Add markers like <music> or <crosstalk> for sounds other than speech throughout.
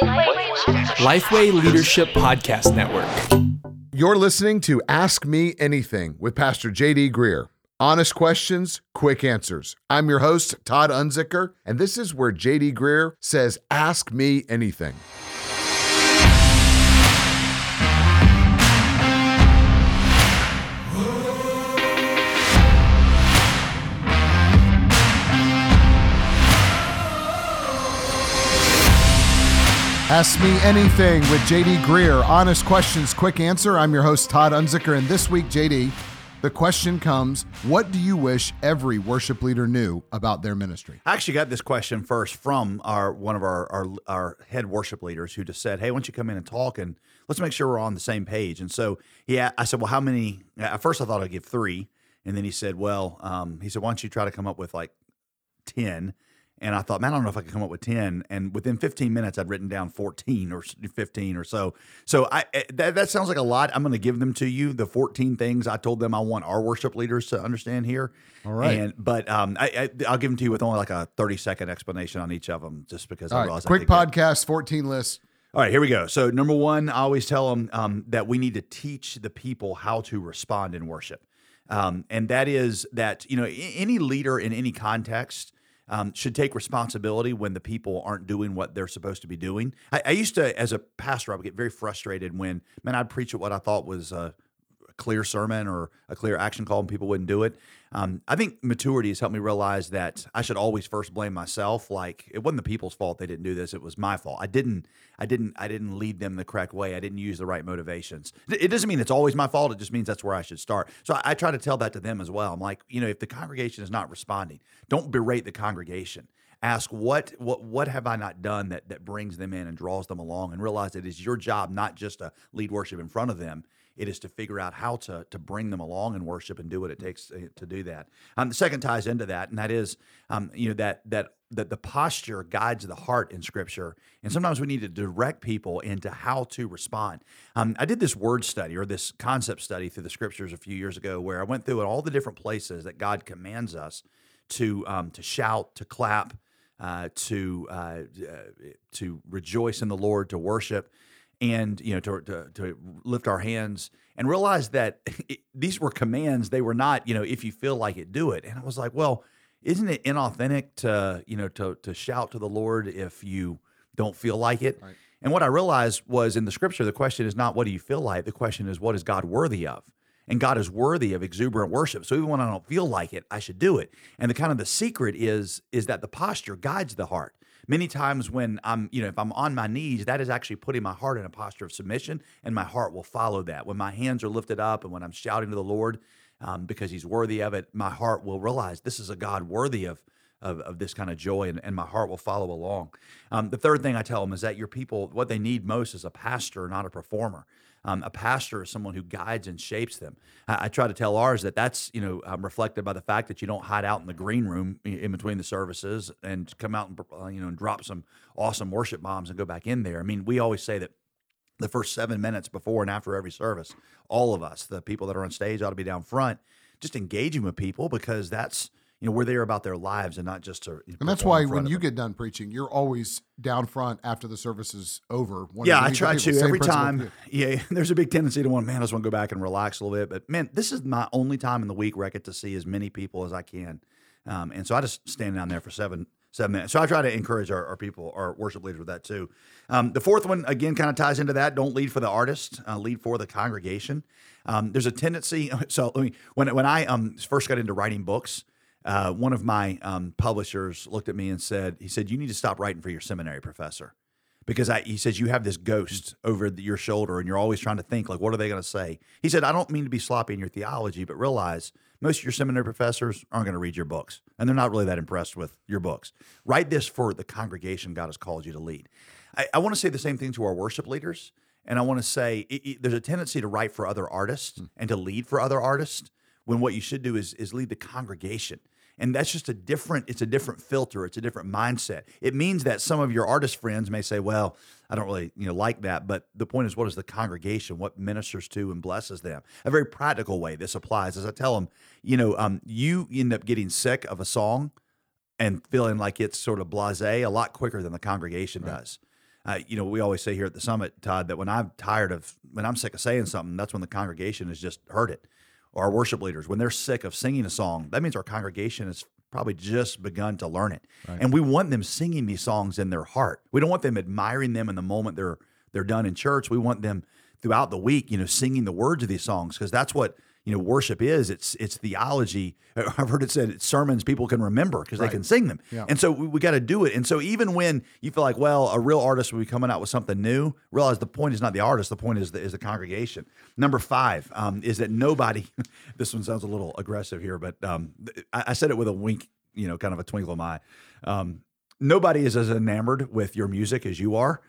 Lifeway Leadership Podcast Network. You're listening to Ask Me Anything with Pastor JD Greear. Honest questions, quick answers. I'm your host, Todd Unzicker, and this is where JD Greear says, Ask Me Anything. Ask Me Anything with JD Greear. Honest questions, quick answer. I'm your host, Todd Unzicker, and this week, JD, the question comes What do you wish every worship leader knew about their ministry? I actually got this question first from our one of our, our our head worship leaders who just said, "Hey, why don't you come in and talk and let's make sure we're on the same page." And so, yeah, I said, "Well, how many?" At first, I thought I'd give three, and then he said, "Well, um, he said, why don't you try to come up with like ten? And I thought, man, I don't know if I could come up with 10. And within 15 minutes, I'd written down 14 or 15 or so. So I eh, that, that sounds like a lot. I'm going to give them to you, the 14 things I told them I want our worship leaders to understand here. All right. And, but um, I, will give them to you with only like a 30 second explanation on each of them, just because All I right, realized quick could get- podcast, 14 lists. all right, here we go. So, number one, I always tell them um, that we need to teach the people how to respond in worship. Um, and that is that, you know, any leader in any context um, should take responsibility when the people aren't doing what they're supposed to be doing. I, I used to, as a pastor, I would get very frustrated when, man, I'd preach at what I thought was a, a clear sermon or a clear action call and people wouldn't do it. Um, I think maturity has helped me realize that I should always first blame myself. Like it wasn't the people's fault they didn't do this; it was my fault. I didn't, I didn't, I didn't lead them the correct way. I didn't use the right motivations. It doesn't mean it's always my fault. It just means that's where I should start. So I, I try to tell that to them as well. I'm like, you know, if the congregation is not responding, don't berate the congregation ask what what what have I not done that that brings them in and draws them along and realize it is your job not just to lead worship in front of them it is to figure out how to to bring them along in worship and do what it takes to, to do that. Um, the second ties into that and that is um, you know that that that the posture guides the heart in scripture and sometimes we need to direct people into how to respond. Um, i did this word study or this concept study through the scriptures a few years ago where i went through all the different places that god commands us to um, to shout to clap uh, to uh, uh, to rejoice in the Lord, to worship, and you know to to, to lift our hands and realize that <laughs> it, these were commands. They were not you know if you feel like it, do it. And I was like, well, isn't it inauthentic to you know to to shout to the Lord if you don't feel like it? Right. And what I realized was in the scripture, the question is not what do you feel like. The question is what is God worthy of and God is worthy of exuberant worship. So even when I don't feel like it, I should do it. And the kind of the secret is is that the posture guides the heart. Many times when I'm, you know, if I'm on my knees, that is actually putting my heart in a posture of submission, and my heart will follow that. When my hands are lifted up and when I'm shouting to the Lord um, because He's worthy of it, my heart will realize this is a God worthy of of, of this kind of joy, and, and my heart will follow along. Um, the third thing I tell them is that your people, what they need most is a pastor, not a performer. Um, a pastor is someone who guides and shapes them. I, I try to tell ours that that's you know um, reflected by the fact that you don't hide out in the green room in, between the services and come out and uh, you know and drop some awesome worship bombs and go back in there. I mean, we always say that the first seven minutes before and after every service, all of us, the people that are on stage, ought to be down front, just engaging with people because that's you know we're there about their lives and not just to. And that's why when you them. get done preaching, you're always down front after the service is over. Yeah, I try to every time. <laughs> Yeah, <laughs> there's a big tendency to want, man, I just want to go back and relax a little bit. But man, this is my only time in the week where I get to see as many people as I can, um, and so I just stand down there for seven seven minutes. So I try to encourage our, our people, our worship leaders, with that too. Um, the fourth one again kind of ties into that. Don't lead for the artist, uh, lead for the congregation. Um, there's a tendency. <laughs> So let me when when I um, first got into writing books. Uh, one of my um, publishers looked at me and said, "He said you need to stop writing for your seminary professor." because I, he says you have this ghost over the, your shoulder and you're always trying to think like what are they going to say? He said i don't mean to be sloppy in your theology but realize most of your seminary professors aren't going to read your books and they're not really that impressed with your books. Write this for the congregation god has called you to lead. I, I want to say the same thing to our worship leaders and i want to say it, it- there's a tendency to write for other artists and to lead for other artists when what you should do is is lead the congregation. And that's just a different it's a different filter. It's a different mindset. It means that some of your artist friends may say well i don't really you know like that. But the point is what is the congregation? What ministers to and blesses them? A very practical way this applies as i tell them you know um, you end up getting sick of a song and feeling like it's sort of blasé a lot quicker than the congregation does. Uh, you know, we always say here at the summit, Todd, that when I'm tired of, when I'm sick of saying something, that's when the congregation has just heard it. Or our worship leaders, when they're sick of singing a song, that means our congregation has probably just begun to learn it. And we want them singing these songs in their heart. We don't want them admiring them in the moment they're they're done in church. We want them throughout the week, you know, singing the words of these songs because that's what you know worship is. It's it's theology. <laughs> I've heard it said it's sermons people can remember because they can sing them. Yeah. And so we, we got to do it. And so even when you feel like, well, a real artist will be coming out with something new, realize the point is not the artist. The point is the, is the congregation. Number five um, is that nobody. <laughs> this one sounds a little aggressive here, but um, I, I said it with a wink, you know, kind of a twinkle in my eye. Um, nobody is as enamored with your music as you are.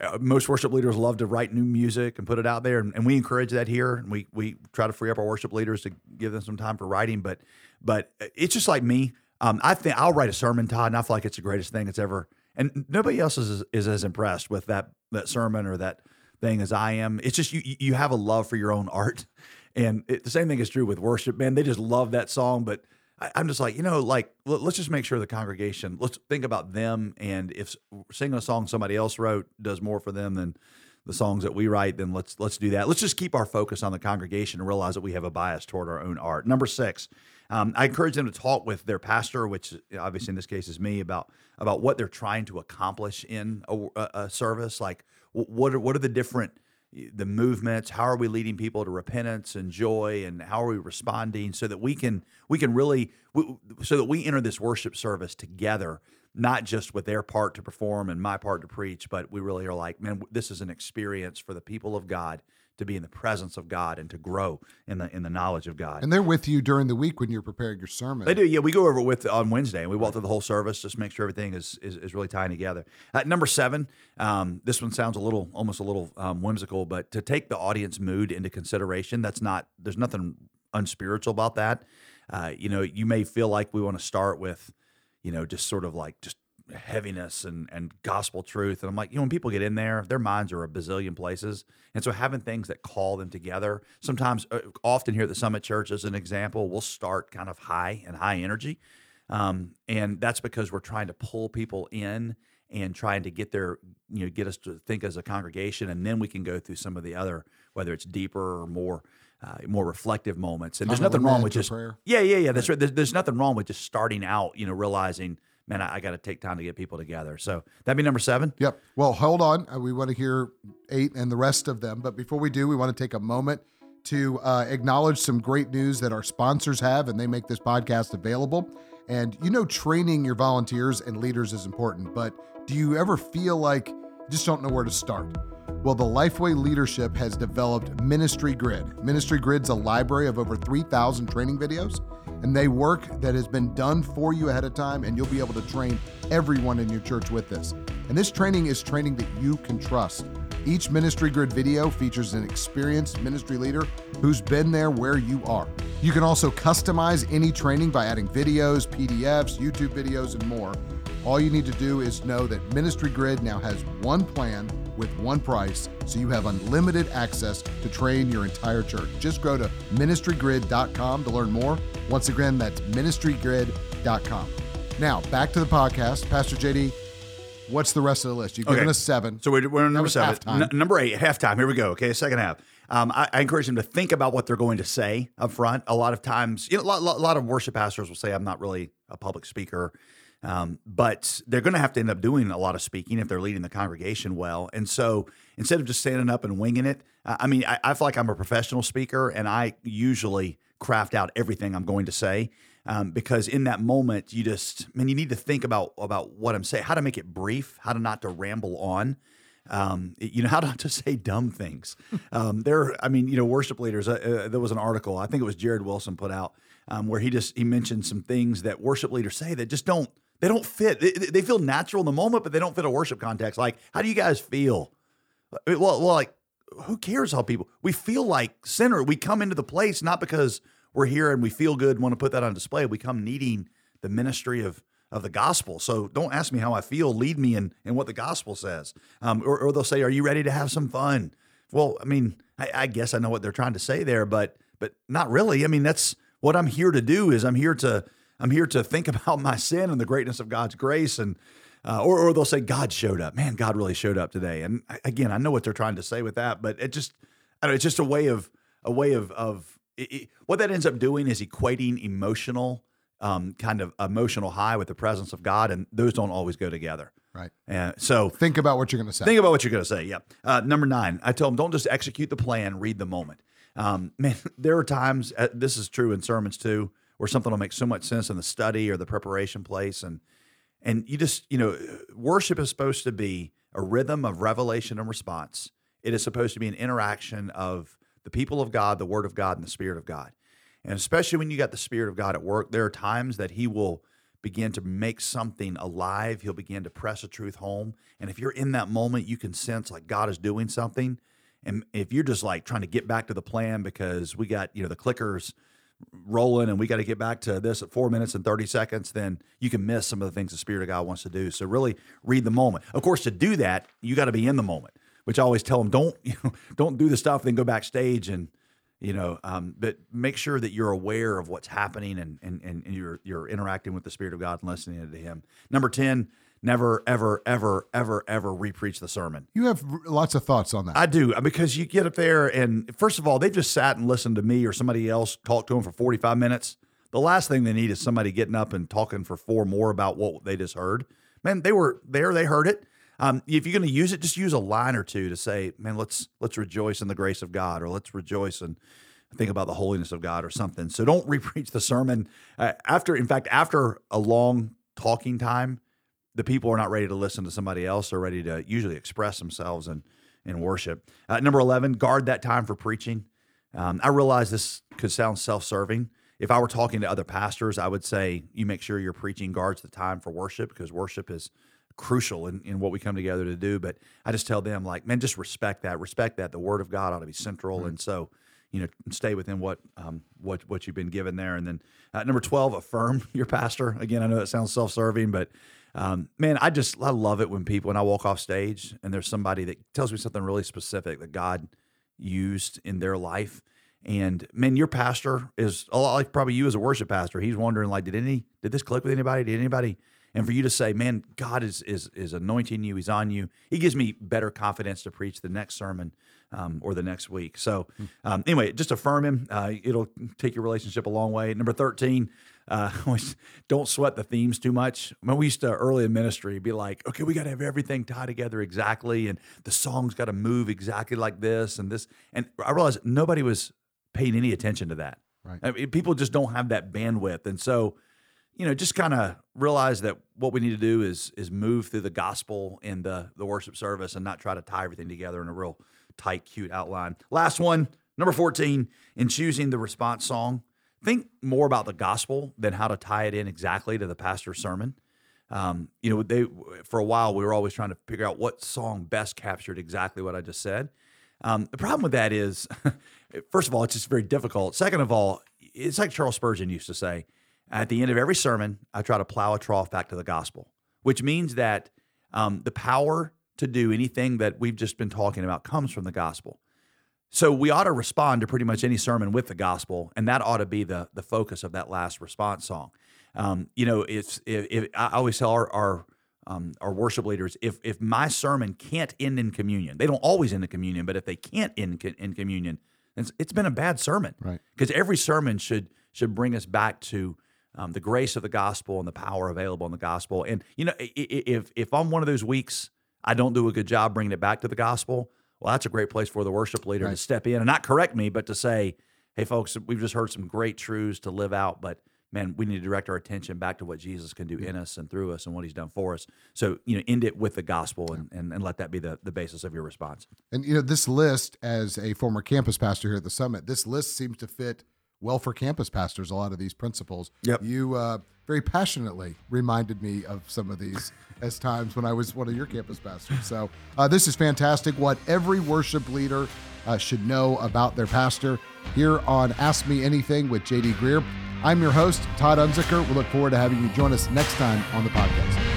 Uh, most worship leaders love to write new music and put it out there, and, and we encourage that here. And we we try to free up our worship leaders to give them some time for writing. But but it's just like me. Um, I think I'll write a sermon, Todd, and I feel like it's the greatest thing that's ever. And nobody else is is as impressed with that that sermon or that thing as I am. It's just you you have a love for your own art, <laughs> and it, the same thing is true with worship. Man, they just love that song, but I, I'm just like, you know, like let- let's just make sure the congregation, let's think about them. And if singing a song somebody else wrote does more for them than the songs that we write, then let's let's do that. Let's just keep our focus on the congregation and realize that we have a bias toward our own art. Number six, um, I encourage them to talk with their pastor, which obviously in this case is me, about about what they're trying to accomplish in a, a- a service. Like what are, what are the different the movements how are we leading people to repentance and joy and how are we responding so that we can we can really so that we enter this worship service together not just with their part to perform and my part to preach but we really are like man this is an experience for the people of god to be in the presence of god and to grow in the in the knowledge of god And they're with you during the week when you're preparing your sermon. they do, yeah. We go over it with on Wednesday, and we walk through the whole service just make sure everything is is, is really tying together. Uh, number seven, um, this one sounds a little, almost a little um, whimsical, but to take the audience mood into consideration, that's not. There's nothing unspiritual about that. Uh, you know, you may feel like we want to start with, you know, just sort of like just heaviness and and gospel truth. And I'm like you know when people get in there their minds are a bazillion places. And so having things that call them together sometimes uh, often here at the Summit Church as an example we'll start kind of high and high energy. Um, and that's because we're trying to pull people in and trying to get their you know get us to think as a congregation. And then we can go through some of the other whether it's deeper or more uh, more reflective moments. And there's nothing wrong with just prayer. yeah yeah yeah. That's right. There's, there's nothing wrong with just starting out you know realizing man i, I got to take time to get people together so that'd be number seven Yep. Well, hold on. Uh, We want to hear eight and the rest of them. But before we do, we want to take a moment to uh, acknowledge some great news that our sponsors have, and they make this podcast available. And you know, training your volunteers and leaders is important, but do you ever feel like you just don't know where to start? Well, the Lifeway leadership has developed Ministry Grid. Ministry Grid's a library of over 3,000 training videos, and they work that has been done for you ahead of time, and you'll be able to train everyone in your church with this. And this training is training that you can trust. Each Ministry Grid video features an experienced ministry leader who's been there where you are. You can also customize any training by adding videos, PDFs, YouTube videos, and more. All you need to do is know that Ministry Grid now has one plan with one price, so you have unlimited access to train your entire church. Just go to ministrygrid.com to learn more. Once again, that's ministrygrid.com. Now, back to the podcast. Pastor JD, what's the rest of the list? You've given us seven. So we're, we're on number seven. N- number eight, halftime. Here we go. Okay, second half. Um, I, I encourage them to think about what they're going to say up front. A lot of times, you know, a lot, lot, lot of worship pastors will say, "I'm not really a public speaker," um, but they're going to have to end up doing a lot of speaking if they're leading the congregation well. And so, instead of just standing up and winging it, I mean, I, I feel like I'm a professional speaker, and I usually craft out everything I'm going to say. Um, because in that moment, you just, man, you need to think about about what I'm saying, how to make it brief, how to not to ramble on um, you know how <laughs> not to say dumb things. <laughs> Um, there, I mean, you know, worship leaders. Uh, uh, there was an article, I think it was Jared Wilson put out, um, where he just he mentioned some things that worship leaders say that just don't they don't fit. They, they feel natural in the moment, but they don't fit a worship context. Like, how do you guys feel? Well, well, like, who cares how people we feel like sinner? We come into the place not because we're here and we feel good and want to put that on display. We come needing the ministry of of the gospel. So don't ask me how I feel. Lead me in, in what the gospel says. Um, or, or they'll say, "Are you ready to have some fun?" Well, I mean, I, I guess I know what they're trying to say there, but but not really. I mean, that's what I'm here to do. Is I'm here to I'm here to think <laughs> about my sin and the greatness of God's grace and Uh, or, or they'll say God showed up. Man, God really showed up today. And again, I know what they're trying to say with that, but it just, I don't know, it's just a way of a way of of it, it- what that ends up doing is equating emotional um, kind of emotional high with the presence of God, and those don't always go together. Right. And so Think about what you're going to say. Think about what you're going to say. Yeah. Uh, number nine, I tell them don't just execute the plan, read the moment. Um, man, <laughs> there are times, uh, this is true in sermons too, where something will make so much sense in the study or the preparation place. And, and you just, you know, worship is supposed to be a rhythm of revelation and response. It is supposed to be an interaction of the people of God, the Word of God, and the Spirit of God. And especially when you got the Spirit of God at work, there are times that He will begin to make something alive. He'll begin to press a truth home. And if you're in that moment, you can sense like God is doing something. And if you're just like trying to get back to the plan because we got, you know, the clickers rolling and we got to get back to this at four minutes and 30 seconds, then you can miss some of the things the Spirit of God wants to do. So really read the moment. Of course, to do that, you got to be in the moment, which I always tell them, don't, you know, <laughs> don't do the stuff, then go backstage and, you know, um, but make sure that you're aware of what's happening and, and, and you're, you're interacting with the Spirit of God and listening to Him. Number 10, never, ever, ever, ever, ever repreach the sermon. You have lots of thoughts on that. I do uh, because you get up there and first of all, they've just sat and listened to me or somebody else talk to them for 45 minutes. The last thing they need is somebody getting up and talking for four more about what they just heard. Man, they were there, they heard it. Um, if you're going to use it, just use a line or two to say, "Man, let's let's rejoice in the grace of God," or "Let's rejoice and think about the holiness of God," or something. So don't <laughs> repreach the sermon uh, after. In fact, after a long talking time, the people are not ready to listen to somebody else. They're ready to usually express themselves and in worship. Uh, number 11, guard that time for preaching. Um, I realize this could sound self serving. If I were talking to other pastors, I would say you make sure your preaching guards the time for worship because worship is crucial in, in what we come together to do. But I just tell them, like, man, just respect that. Respect that. The word of God ought to be central. And so, you know, stay within what um, what what you've been given there. And then uh, number twelve, affirm <laughs> your pastor. Again, I know it sounds self serving, but um, man, I just I love it when people when I walk off stage and there's somebody that tells me something really specific that God used in their life. And man, your pastor is a lot like probably you as a worship pastor. He's wondering like, did any did this click with anybody? Did anybody? And for you to say, man, God is is is anointing you. He's on you. He gives me better confidence to preach the next sermon um, or the next week. So um, anyway, just affirm him. Uh, it'll take your relationship a long way. Number thirteen, uh, <laughs> don't sweat the themes too much. When we used to early in ministry, be like, okay, we got to have everything tied together exactly, and the song's got to move exactly like this and this. And I realized nobody was paying any attention to that. Right. I mean, people just don't have that bandwidth, and so you know, just kind of realize that what we need to do is is move through the gospel in the the worship service and not try to tie everything together in a real tight, cute outline. Last one, number 14, in choosing the response song, think more about the gospel than how to tie it in exactly to the pastor's sermon. Um, you know, they for a while we were always trying to figure out what song best captured exactly what I just said. Um, the problem with that is, <laughs> first of all, it's just very difficult. Second of all, it's like Charles Spurgeon used to say at the end of every sermon, I try to plow a trough back to the gospel, which means that um, the power to do anything that we've just been talking about comes from the gospel. So we ought to respond to pretty much any sermon with the gospel, and that ought to be the the focus of that last response song. Um, you know, it's if, if I always tell our our, um, our worship leaders if if my sermon can't end in communion, they don't always end in communion, but if they can't end in communion, it's, it's been a bad sermon. Right. Because every sermon should should bring us back to um, the grace of the gospel and the power available in the gospel. And you know, if if I'm one of those weeks I don't do a good job bringing it back to the gospel, well, that's a great place for the worship leader to step in and not correct me, but to say, "Hey, folks, we've just heard some great truths to live out, but." Man, we need to direct our attention back to what Jesus can do mm. in us and through us and what he's done for us. So, you know, end it with the gospel and, and, and let that be the, the basis of your response. And you know, this list, as a former campus pastor here at the summit, this list seems to fit well for campus pastors. A lot of these principles. Yep. You uh, very passionately reminded me of some of these as times when I was one of your campus pastors. So uh, this is fantastic. What every worship leader uh, should know about their pastor here on Ask Me Anything with JD Greear. I'm your host, Todd Unzicker. We look forward to having you join us next time on the podcast.